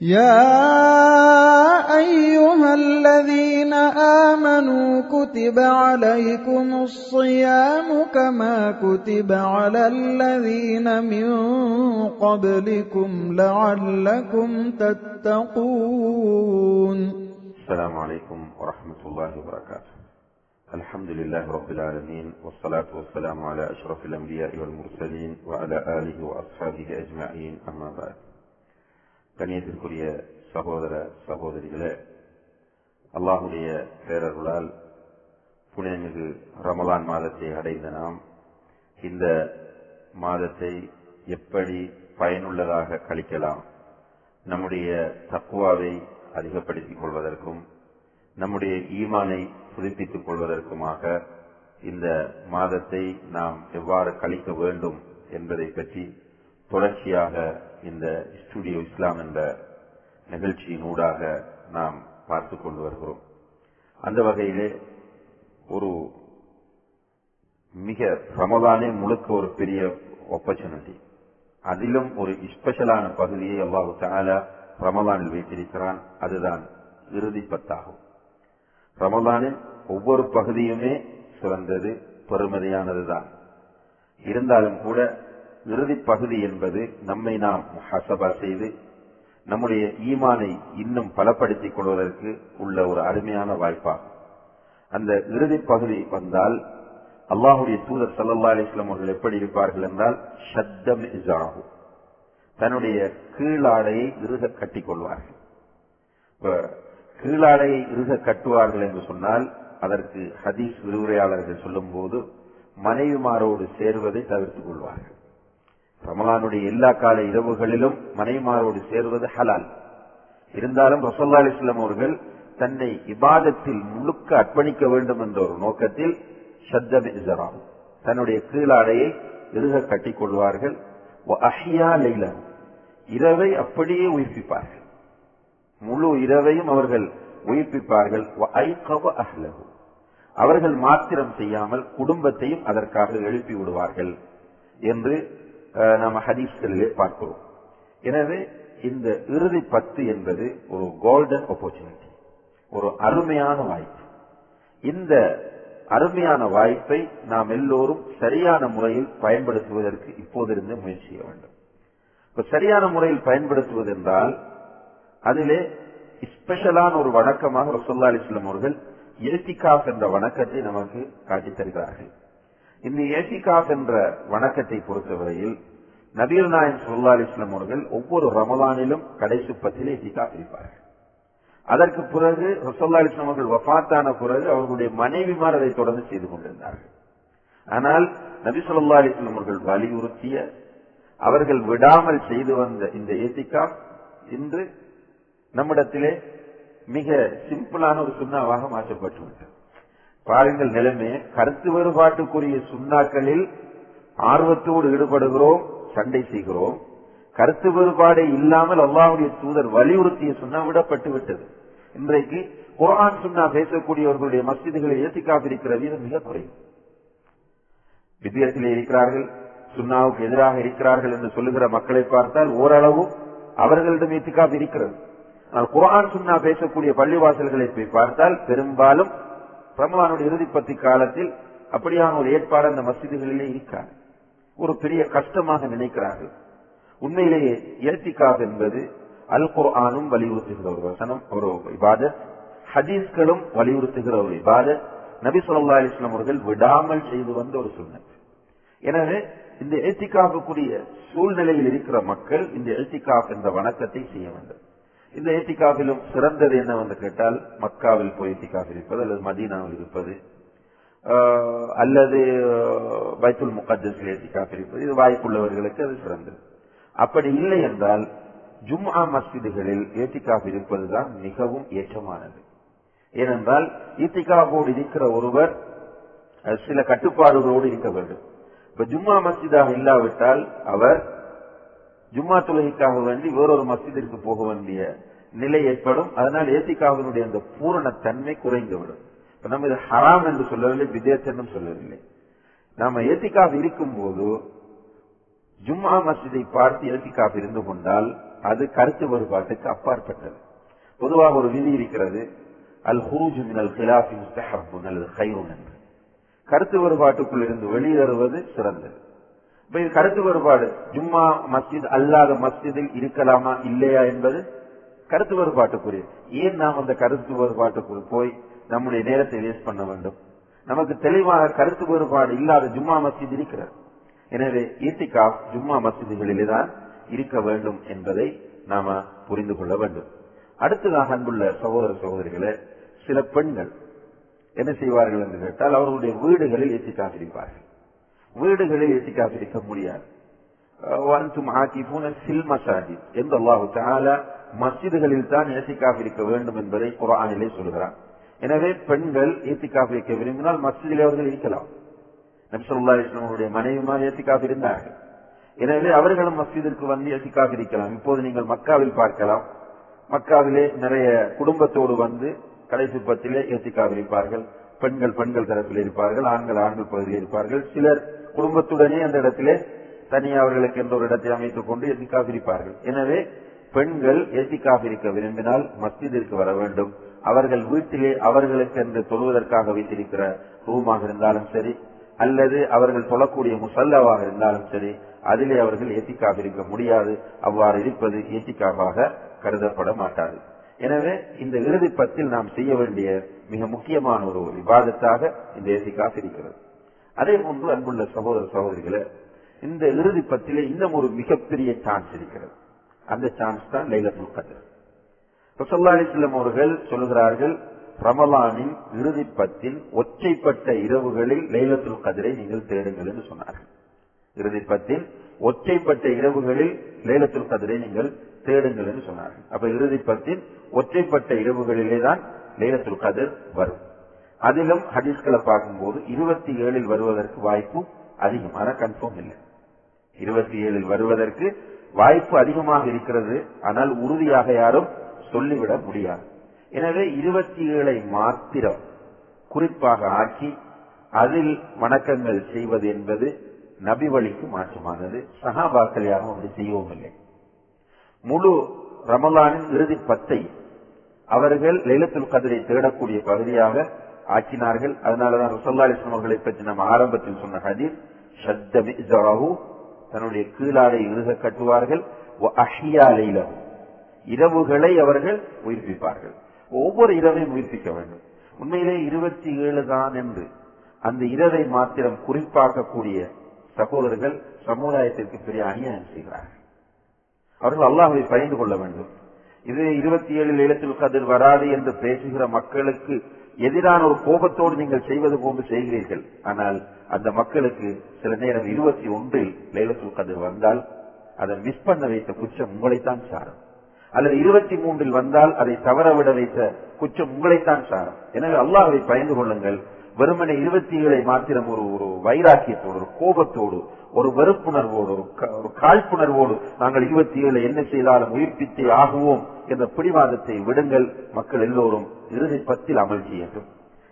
يا أيها الذين آمنوا كتب عليكم الصيام كما كتب على الذين من قبلكم لعلكم تتقون. السلام عليكم ورحمة الله وبركاته. الحمد لله رب العالمين والصلاة والسلام على أشرف الأنبياء والمرسلين وعلى آله وأصحابه أجمعين أما بعد. கண்ணியத்திற்குரிய சகோதர சகோதரிகளே அல்லாஹுடைய பேரர்களால் புனிதமிகு ரமலான் மாதத்தை அடைந்த நாம் இந்த மாதத்தை எப்படி பயனுள்ளதாக கழிக்கலாம் நம்முடைய தக்குவாவை அதிகப்படுத்திக் கொள்வதற்கும் நம்முடைய ஈமானை புதுப்பித்துக் கொள்வதற்குமாக இந்த மாதத்தை நாம் எவ்வாறு கழிக்க வேண்டும் என்பதை பற்றி தொடர்ச்சியாக இந்த ஸ்டுடியோ இஸ்லாம் என்ற நிகழ்ச்சியினூடாக நாம் பார்த்து கொண்டு வருகிறோம். அந்த வகையிலே ஒரு மிக ரமதானே முழுக்க ஒரு பெரிய ஆப்பர்ச்சுனிட்டி அதிலும் ஒரு ஸ்பெஷலான பகுதியை அல்லாஹு தாலா ரமதானில் வைத்திருக்கிறான். அதுதான் இறுதி பத்தாகும். ரமதானின் ஒவ்வொரு பகுதியுமே சிறந்தது பெருமதியானதுதான். இருந்தாலும் கூட இறுதி பகுதி என்பது நம்மை நாம் ஹசபா செய்து நம்முடைய ஈமானை இன்னும் பலப்படுத்திக் கொள்வதற்கு உள்ள ஒரு அருமையான வாய்ப்பாகும். அந்த இறுதி பகுதி வந்தால் அல்லாஹுடைய தூதர் சல்லா அலிஸ்லாம் அவர்கள் எப்படி இருப்பார்கள் என்றால் சத்தம் இசாகும் தன்னுடைய கீழாடையை இறுக கட்டிக் கொள்வார்கள். கீழாடையை இறுக கட்டுவார்கள் என்று சொன்னால் அதற்கு ஹதீஸ் விரிவுரையாளர்கள் சொல்லும் போது மனைவிமாரோடு சேர்வதை தவிர்த்துக் கொள்வார்கள். ரமலானுடைய எல்லா கால இரவுகளிலும் மனைமாரோடு சேர்வது ஹலால். இருந்தாலும் ரசோல்லா அலிஸ்லாம் அவர்கள் தன்னை இபாதத்தில் முழுக்க அர்ப்பணிக்க வேண்டும் என்ற ஒரு நோக்கத்தில் ஷத்தம் இசராம் தன்னுடைய கீழாடையை இறுக கட்டிக் கொள்வார்கள். இரவை அப்படியே உயிர்ப்பிப்பார்கள். முழு இரவையும் அவர்கள் உயிர்ப்பிப்பார்கள். அவர்கள் மாத்திரம் செய்யாமல் குடும்பத்தையும் அதற்காக எழுப்பி விடுவார்கள் என்று நம்ம ஹதீஸ்களிலே பார்க்கிறோம். எனவே இந்த இறுதி பத்து என்பது ஒரு கோல்டன் ஆப்பர்ச்சுனிட்டி ஒரு அருமையான வாய்ப்பு. இந்த அருமையான வாய்ப்பை நாம் எல்லோரும் சரியான முறையில் பயன்படுத்துவதற்கு இப்போதிருந்து முயற்சி செய்ய வேண்டும். இப்ப சரியான முறையில் பயன்படுத்துவது என்றால் அதிலே ஸ்பெஷலான ஒரு வணக்கமாக ரசோல்லா அலிஸ்லாம் அவர்கள் ஏசிகாஃப் என்ற வணக்கத்தை நமக்கு காட்டித் தருகிறார்கள் இந்த ஏசிகாஃப் என்ற வணக்கத்தை பொறுத்தவரையில் நபீர் நாயன் சுல்லா அலிஸ்லாம் அவர்கள் ஒவ்வொரு ரமலானிலும் கடைசி பத்தில் ஏசிகாஃப் இருப்பார்கள். அதற்கு பிறகு ரசோல்லா அலிஸ்லாம் அவர்கள் வஃத்தான பிறகு அவர்களுடைய மனைவிமார் அதை தொடர்ந்து செய்து கொண்டிருந்தார்கள். ஆனால் நபி சொல்லா அலிஸ்லாம் அவர்கள் வலியுறுத்திய அவர்கள் விடாமல் செய்து வந்த இந்த ஏசிகாஃப் இன்று நம்மிடத்திலே மிக சிம்பிளான ஒரு சுண்ணாவாக மாற்றப்பட்டுவிட்டது பாருங்கள் நிலைமை. கருத்து வேறுபாட்டுக்குரிய சுண்ணாக்களில் ஆர்வத்தோடு ஈடுபடுகிறோம் சண்டை செய்கிறோம். கருத்து வேறுபாடு இல்லாமல் அல்லாவுடைய தூதர் வலியுறுத்திய சுண்ணா விடப்பட்டு விட்டது. இன்றைக்கு குரான் சுண்ணா பேசக்கூடியவர்களுடைய மசிதிகளை ஏசிக்காக இருக்கிற வீதம் மிக குறையும் வித்தியத்திலே இருக்கிறார்கள் சுண்ணாவுக்கு எதிராக இருக்கிறார்கள் என்று சொல்லுகிற மக்களை பார்த்தால் ஓரளவு அவர்களிடம் ஏத்திக்காக இருக்கிறது. ஆனால் குரான் சுண்ணா பேசக்கூடிய பள்ளிவாசல்களை போய் பார்த்தால் பெரும்பாலும் ரமலானுடைய இறுதி பத்தி காலத்தில் அப்படியான ஒரு ஏற்பாடு அந்த மசிதிகளிலே இருக்காது ஒரு பெரிய கஷ்டமாக நினைக்கிறார்கள். உண்மையிலேயே ஏத்திகாப் என்பது அல் குர்ஆனும் வலியுறுத்துகிற ஒரு வசனம் ஒரு இபாதத். ஹதீஸ்களும் வலியுறுத்துகிற ஒரு இபாதத். நபி சொல்லா அலிஸ்லாம் அவர்கள் விடாமல் செய்து வந்த ஒரு சுண்ணத். எனவே இந்த ஏத்திகாப்புக்குரிய சூழ்நிலையில் இருக்கிற மக்கள் இந்த ஏத்திகாப் என்ற வணக்கத்தை செய்ய வேண்டும். இந்த ஏத்திகாவிலும் சிறந்தது என்னவென்று கேட்டால் மக்காவில் போய் ஏத்திகாவில் இருப்பது அல்லது மதீனாவில் இருப்பது அல்லது பைத்துல் முகத்தில் ஏத்திகாப் இருப்பது. இது வாய்ப்புள்ளவர்களுக்கு அது சிறந்தது. அப்படி இல்லை என்றால் ஜும்ஆ மஸ்ஜிதுகளில் ஏத்திகாப் இருப்பதுதான் மிகவும் ஏற்றமானது. ஏனென்றால் ஈத்திகாவோடு இருக்கிற ஒருவர் சில கட்டுப்பாடுகளோடு இருக்க வேண்டும். இப்ப ஜும்மா மஸ்ஜிதாக இல்லாவிட்டால் அவர் ஜும்மா தொழுகைக்காக வேண்டி வேறொரு மசிதிற்கு போக வேண்டிய நிலை ஏற்படும். அதனால் ஏத்திகாவினுடைய அந்த பூரண தன்மை குறைந்துவிடும். இப்ப நம்ம இது ஹராம் என்று சொல்லவில்லை விதேசன்னு சொல்லவில்லை. நாம ஏத்திகாவ் இருக்கும் போது ஜும்மா மசிதை பார்த்து ஏத்திகாப் இருந்து கொண்டால் அது கருத்து வேறுபாட்டுக்கு அப்பாற்பட்டது. பொதுவாக ஒரு விதி இருக்கிறது அல் ஹூஜு மினல் ஹிலாஃபி முஸ்தஹப்புன் அல்லது ஹைருன் என்று. கருத்து வேறுபாட்டுக்குள் இருந்து வெளியேறுவது சிறந்தது. இப்ப இது கருத்து வேறுபாடு. ஜும்மா மஸ்ஜித் அல்லாத மஸ்ஜிதில் இருக்கலாமா இல்லையா என்பது கருத்து வேறுபாட்டுக்குரிய. ஏன் நாம் அந்த கருத்து வேறுபாட்டுக்குள் போய் நம்முடைய நேரத்தை வேஸ்ட் பண்ண வேண்டும்? நமக்கு தெளிவாக கருத்து வேறுபாடு இல்லாத ஜும்மா மஸ்ஜித் இருக்கிறது. எனவே ஈத்திகா ஜும்மா மஸ்ஜிதுகளிலே தான் இருக்க வேண்டும் என்பதை நாம புரிந்து கொள்ள வேண்டும். அடுத்ததாக அன்புள்ள சகோதர சகோதரிகளை சில பெண்கள் என்ன செய்வார்கள் என்று கேட்டால் அவர்களுடைய வீடுகளில் ஏத்திக்காக இருப்பார்கள். வீடுகளில் ஏத்திக்காக இருக்க முடியாது வான்தும் ஆக்கிபூன சில் மசாஜித். என்று அல்லாஹு தாலா மஸ்ஜிதுகளில் தான் ஏத்திக்காக இருக்க வேண்டும் என்பதை குரானிலே சொல்கிறார். எனவே பெண்கள் ஏத்திக்காக இருக்க விரும்பினால் மஸ்ஜிதில் அவர்கள் இருக்கலாம். நம்சல்லா இஸ்லாமுடைய மனைவிமார் ஏத்திக்காக இருந்தார்கள் எனவே அவர்களும் மஸ்ஜிதிற்கு வந்து ஏத்திக்காக இருக்கலாம் இப்போது நீங்கள் மக்காவில் பார்க்கலாம். மக்காவிலே நிறைய குடும்பத்தோடு வந்து கடைசி பத்திலே ஏத்திக்காக இருப்பார்கள் பெண்கள் பெண்கள் தரப்பில் இருப்பார்கள் ஆண்கள் ஆண்கள் பகுதியில் இருப்பார்கள். சிலர் குடும்பத்துடனே அந்த இடத்திலே தனி அவர்களுக்கு என்ற ஒரு இடத்தை அமைத்துக் கொண்டு எத்திக்காக இருப்பார்கள். எனவே பெண்கள் ஏத்திக்காக இருக்க விரும்பினால் மஸ்ஜிதிற்கு வர வேண்டும். அவர்கள் வீட்டிலே அவர்களுக்கு என்று தொழுவதற்காக வைத்திருக்கிற ரூமாக இருந்தாலும் சரி அல்லது அவர்கள் தொழக்கூடிய முசல்லவாக இருந்தாலும் சரி அதிலே அவர்கள் ஏத்திக்காக இருக்க முடியாது. அவ்வாறு இருப்பது ஏத்திக்காக கருதப்பட மாட்டாது. எனவே இந்த இறுதி பத்தில் நாம் செய்ய வேண்டிய மிக முக்கியமான ஒரு விவாதத்தாக இந்த ஏத்திக்காக இருக்கிறது. அதே போன்று அன்புள்ள சகோதர சகோதரிகளை இந்த இறுதி பத்திலே இன்னும் ஒரு மிகப்பெரிய சான்ஸ் இருக்கிறது. அந்த சான்ஸ் தான் லைலத்துல் கதர். ரசல்லா அலிஸ்லம் அவர்கள் சொல்லுகிறார்கள் ரமலானின் இறுதி பத்தின் ஒற்றைப்பட்ட இரவுகளில் லைலத்துல் கதிரை நீங்கள் தேடுங்கள் என்று சொன்னார்கள். இறுதி பத்தின் ஒற்றைப்பட்ட இரவுகளில் லைலத்துல் கதிரை நீங்கள் தேடுங்கள் என்று சொன்னார்கள். அப்ப இறுதி பத்தின் ஒற்றைப்பட்ட இரவுகளிலே தான் லைலத்துல் கதிர் வரும். அதிலும் ஹதீஸ்களை பார்க்கும்போது இருபத்தி ஏழில் வருவதற்கு வாய்ப்பு அதிகம் கன்ஃபார்ம் இல்லை. இருபத்தி ஏழில் வருவதற்கு வாய்ப்பு அதிகமாக இருக்கிறது. ஆனால் உறுதியாக யாரும் சொல்லிவிட முடியாது. எனவே இருபத்தி ஏழை மாத்திரம் குறிப்பாக ஆக்கி அதில் வணக்கங்கள் செய்வது என்பது நபி வழிக்கு மாற்றமானது. சகாபாக்கள் யாரும் அப்படி செய்யவும் இல்லை முழு ரமலானின் இறுதி பத்தை அவர்கள் லைலத்துல் கதிரை தேடக்கூடிய பகுதியாக ஆக்கினார்கள். அதனாலதான் ரசல்லா அலிஸ்லாம் அவர்களை பற்றி நம்ம ஆரம்பத்தில் சொன்ன ஹதீர் ஷத்தமி தன்னுடைய கீழாடை இறுக கட்டுவார்கள். இரவுகளை அவர்கள் உயிர்ப்பிப்பார்கள். ஒவ்வொரு இரவையும் உயிர்ப்பிக்க வேண்டும். உண்மையிலே இருபத்தி ஏழு தான் என்று அந்த இரவை மாத்திரம் குறிப்பாக்கக்கூடிய சகோதரர்கள் சமுதாயத்திற்கு பெரிய அநியாயம் செய்கிறார்கள். அவர்கள் அல்லாஹை பயந்து கொள்ள வேண்டும். இது இருபத்தி ஏழில் இடத்தில் கதிர் வராது என்று பேசுகிற மக்களுக்கு எதிரான ஒரு கோபத்தோடு நீங்கள் செய்வது போன்று செய்கிறீர்கள். ஆனால் அந்த மக்களுக்கு சில நேரம் இருபத்தி ஒன்றில் லைலத்துல் கதிர் வந்தால் அதை மிஸ் பண்ண வைத்த குற்றம் உங்களைத்தான் சாரும். அல்லது இருபத்தி மூன்றில் வந்தால் அதை தவற விட வைத்த குற்றம் உங்களைத்தான் சாரும். எனவே அல்லாஹை பயந்து கொள்ளுங்கள். வெறுமனை இருபத்தி ஏழை மாத்திரம் ஒரு ஒரு வைராக்கியத்தோடு ஒரு கோபத்தோடு ஒரு வெறுப்புணர்வோடு ஒரு காழ்ப்புணர்வோடு நாங்கள் இருபத்தி ஏழு என்ன செய்தாலும் உயிர்ப்பித்தே ஆகுவோம் என்ற பிடிவாதத்தை விடுங்கள் மக்கள் எல்லோரும் இறுதி பத்தில் அமல் செய்யட்டும்.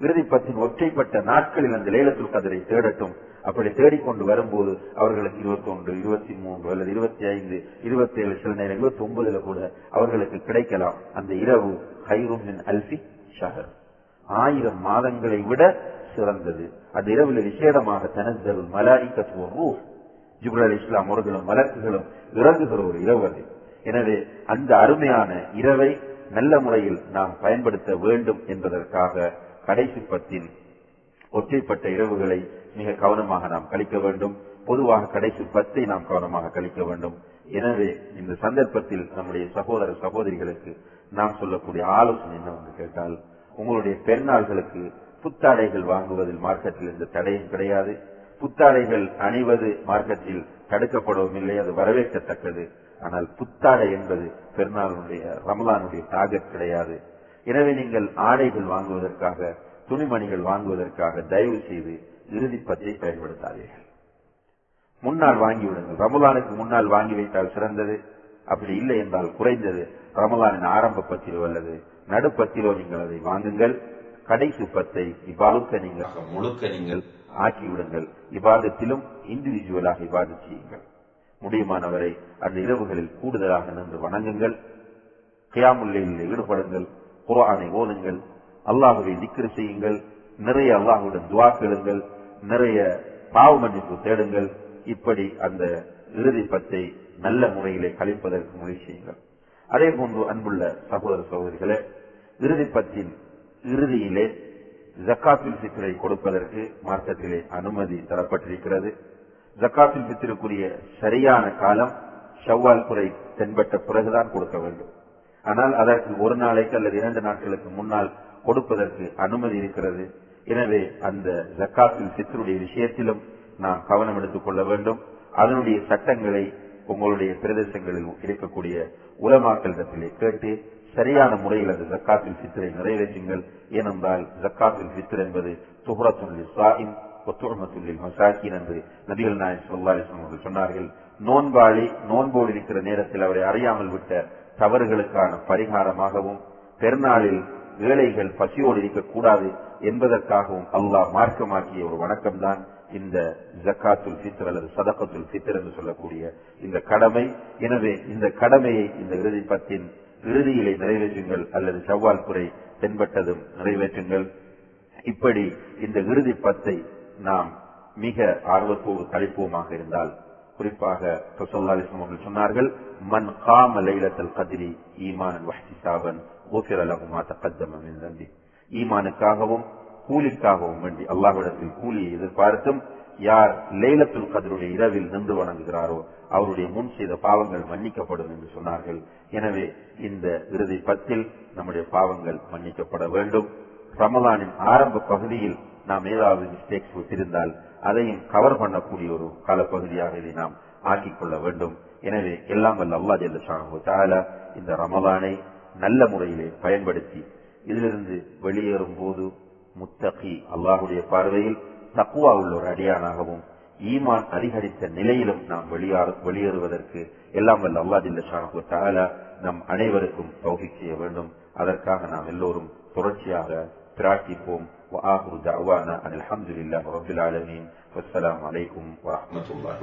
இறுதி பத்தின் ஒற்றைப்பட்ட நாட்களில் அந்த லேலத்தில் கதிரை தேடட்டும். அப்படி தேடிக்கொண்டு வரும்போது அவர்களுக்கு இருபத்தி ஒன்று இருபத்தி மூன்று அல்லது இருபத்தி ஐந்து இருபத்தி ஏழு சில நேரம் இருபத்தி ஒன்பதுல கூட அவர்களுக்கு கிடைக்கலாம். அந்த இரவு ஹைரும் அல்பி ஷஹர். ஆயிரம் மாதங்களை விட சிறந்தது. அந்த இரவில் விசேடமாக தனது மலாய்க்கத்து ரூ ஜிப்ரல் அலி இஸ்லாம் அவர்களும் வழக்குகளும் இறங்குகிற ஒரு இரவு அது. எனவே அந்த அருமையான இரவை நல்ல முறையில் நாம் பயன்படுத்த வேண்டும் என்பதற்காக கடைசி பத்தின் ஒற்றைப்பட்ட இரவுகளை மிக கவனமாக நாம் கழிக்க வேண்டும். பொதுவாக கடைசி பத்தை நாம் கவனமாக கழிக்க வேண்டும். எனவே இந்த சந்தர்ப்பத்தில் நம்முடைய சகோதர சகோதரிகளுக்கு நாம் சொல்லக்கூடிய ஆலோசனை என்னவென்று கேட்டால் உங்களுடைய பெருநாள்களுக்கு புத்தாடைகள் வாங்குவதில் மார்க்கெட்டில் எந்த தடையும் கிடையாது. புத்தாடைகள் அணிவது மார்க்கத்தில் தடுக்கப்படவும் இல்லை அது வரவேற்கத்தக்கது. ஆனால் புத்தாடை என்பது பெருநாளுடைய ரமலானுடைய டார்கெட் கிடையாது. எனவே நீங்கள் ஆடைகள் வாங்குவதற்காக துணிமணிகள் வாங்குவதற்காக தயவு செய்து இறுதிப்பத்தை பயன்படுத்தாதீர்கள். முன்னால் வாங்கிவிடுங்கள் ரமலானுக்கு முன்னால் வாங்கி வைத்தால் சிறந்தது. அப்படி இல்லை என்றால் குறைந்தது. ரமலானின் ஆரம்ப பத்திலோ அல்லது நடுப்பத்திலோ நீங்கள் அதை வாங்குங்கள். கடைசி பத்தை இவ்வாறுக்க நீங்கள் முழுக்க நீங்கள் ஆக்கிவிடுங்கள். இபாதத்திலும் இண்டிவிஜுவலாக இபாதம் செய்யுங்கள். முடியுமானவரை அந்த இரவுகளில் கூடுதலாக நின்று வணங்குங்கள். கியாமுல்லையில் ஈடுபடுங்கள். குரானை ஓதுங்கள். அல்லாஹுவை திக்ரு செய்யுங்கள். நிறைய அல்லாஹுடன் துவா கேளுங்கள். நிறைய பாவ மன்னிப்பு தேடுங்கள். இப்படி அந்த இறுதி பத்தை நல்ல முறையிலே கழிப்பதற்கு முயற்சியுங்கள் அதே போன்று அன்புள்ள சகோதர சகோதரிகளே இறுதி பத்தின் இறுதியிலே ஜக்காத்தில் சித்திரை கொடுப்பதற்கு மார்க்கத்திலே அனுமதி தரப்பட்டிருக்கிறது. ஜக்காத்தில் ஃபித்ருக்குரிய சரியான காலம் ஷவ்வால் குறை தென்பட்ட பிறகுதான் கொடுக்க வேண்டும். ஆனால் அதற்கு ஒரு நாளைக்கு அல்லது இரண்டு நாட்களுக்கு முன்னால் கொடுப்பதற்கு அனுமதி இருக்கிறது. எனவே அந்த ஜக்காத்தில் சித்தருடைய விஷயத்திலும் நாம் கவனம் எடுத்துக் கொள்ள வேண்டும். அதனுடைய சட்டங்களை உங்களுடைய பிரதேசங்களில் இருக்கக்கூடிய உலமாக்களிடத்திலே கேட்டு சரியான முறையில் அந்த ஜக்காத்தில் ஃபித்ரை நிறைவேற்றுங்கள். ஏனென்றால் ஜக்காத்தில் ஃபித்ர் என்பது துஹரத்துல் சாயின் ஒத்துழமத்துள்ளில் மசாக்கின் என்று நபிகள் நாயன் சொல்லா அவர்கள் சொன்னார்கள். நோன்பாளி நோன்போடு இருக்கிற நேரத்தில் அவரை அறியாமல் விட்ட தவறுகளுக்கான பரிகாரமாகவும் பெருநாளில் ஏழைகள் பசியோடு இருக்கக்கூடாது என்பதற்காகவும் அல்லாஹ் மார்க்கமாக்கிய ஒரு வணக்கம்தான் இந்த ஜக்காத்துல் ஃபித்ர் அல்லது சதக்கத்துல் ஃபித்ர் என்று சொல்லக்கூடிய இந்த கடமை. எனவே இந்த கடமையை இந்த இறுதி பத்தின் இறுதியிலே நிறைவேற்றுங்கள் அல்லது செவ்வால் குறை தென்பட்டதும் நிறைவேற்றுங்கள். இப்படி இந்த இறுதி பத்தை நாம் மிக ஆர்வத்தோடு கழிப்போமாக இருந்தால் குறிப்பாக சொல்லாலிஸ்லம் அவர்கள் சொன்னார்கள் மன் காம லைலத்தல் கதிரி ஈமான் வஹ்திசாபன் ஊசிர லகுமா ஈமானுக்காகவும் கூலிக்காகவும் வேண்டி அல்லாஹ்விடத்தில் கூலியை எதிர்பார்த்தும் யார் லைலத்துல் கதருடைய இரவில் நின்று வணங்குகிறாரோ அவருடைய முன் செய்த பாவங்கள் மன்னிக்கப்படும் என்று சொன்னார்கள். எனவே இந்த இறுதி பத்தில் நம்முடைய பாவங்கள் மன்னிக்கப்பட வேண்டும். ரமலானின் ஆரம்ப பகுதியில் நாம் ஏதாவது மிஸ்டேக்ஸ் விட்டிருந்தால் அதையும் கவர் பண்ணக்கூடிய ஒரு காலப்பகுதியாக இதை நாம் ஆக்கிக் கொள்ள வேண்டும். எனவே எல்லாம் வல்ல அல்லா ஜெல்லா இந்த ரமலானை நல்ல முறையிலே பயன்படுத்தி இதிலிருந்து வெளியேறும் போது முத்தகி அல்லாஹுடைய பார்வையில் தக்குவா உள்ள ஒரு அடியானாகவும் ஈமான் அதிகரித்த நிலையிலும் நாம் வெளியாறு வெளியேறுவதற்கு எல்லாம் வல்ல அல்லா ஜில்ல தாலா நம் அனைவருக்கும் தௌஃபிக் செய்ய வேண்டும் அதற்காக நாம் எல்லோரும் தொடர்ச்சியாக பிரார்த்திப்போம் وآخر دعوانا أن الحمد لله رب العالمين والسلام عليكم ورحمة الله